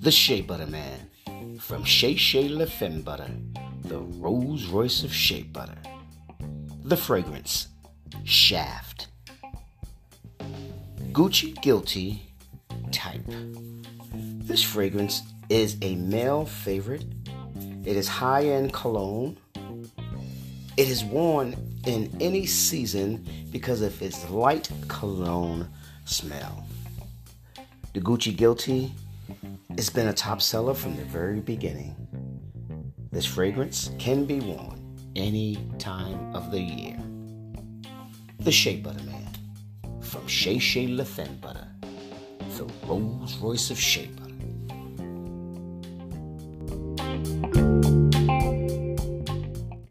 The Shea Butter Man from Shea Shea Le Femme Butter, the Rolls Royce of Shea Butter. The fragrance Shaft. Gucci Guilty Type. This fragrance is a male favorite. It is high end cologne. It is worn in any season because of its light cologne smell. The Gucci Guilty has been a top seller from the very beginning. This fragrance can be worn any time of the year. The Shea Butter Man from Shea Shea Le Butter, the Rolls Royce of Shea.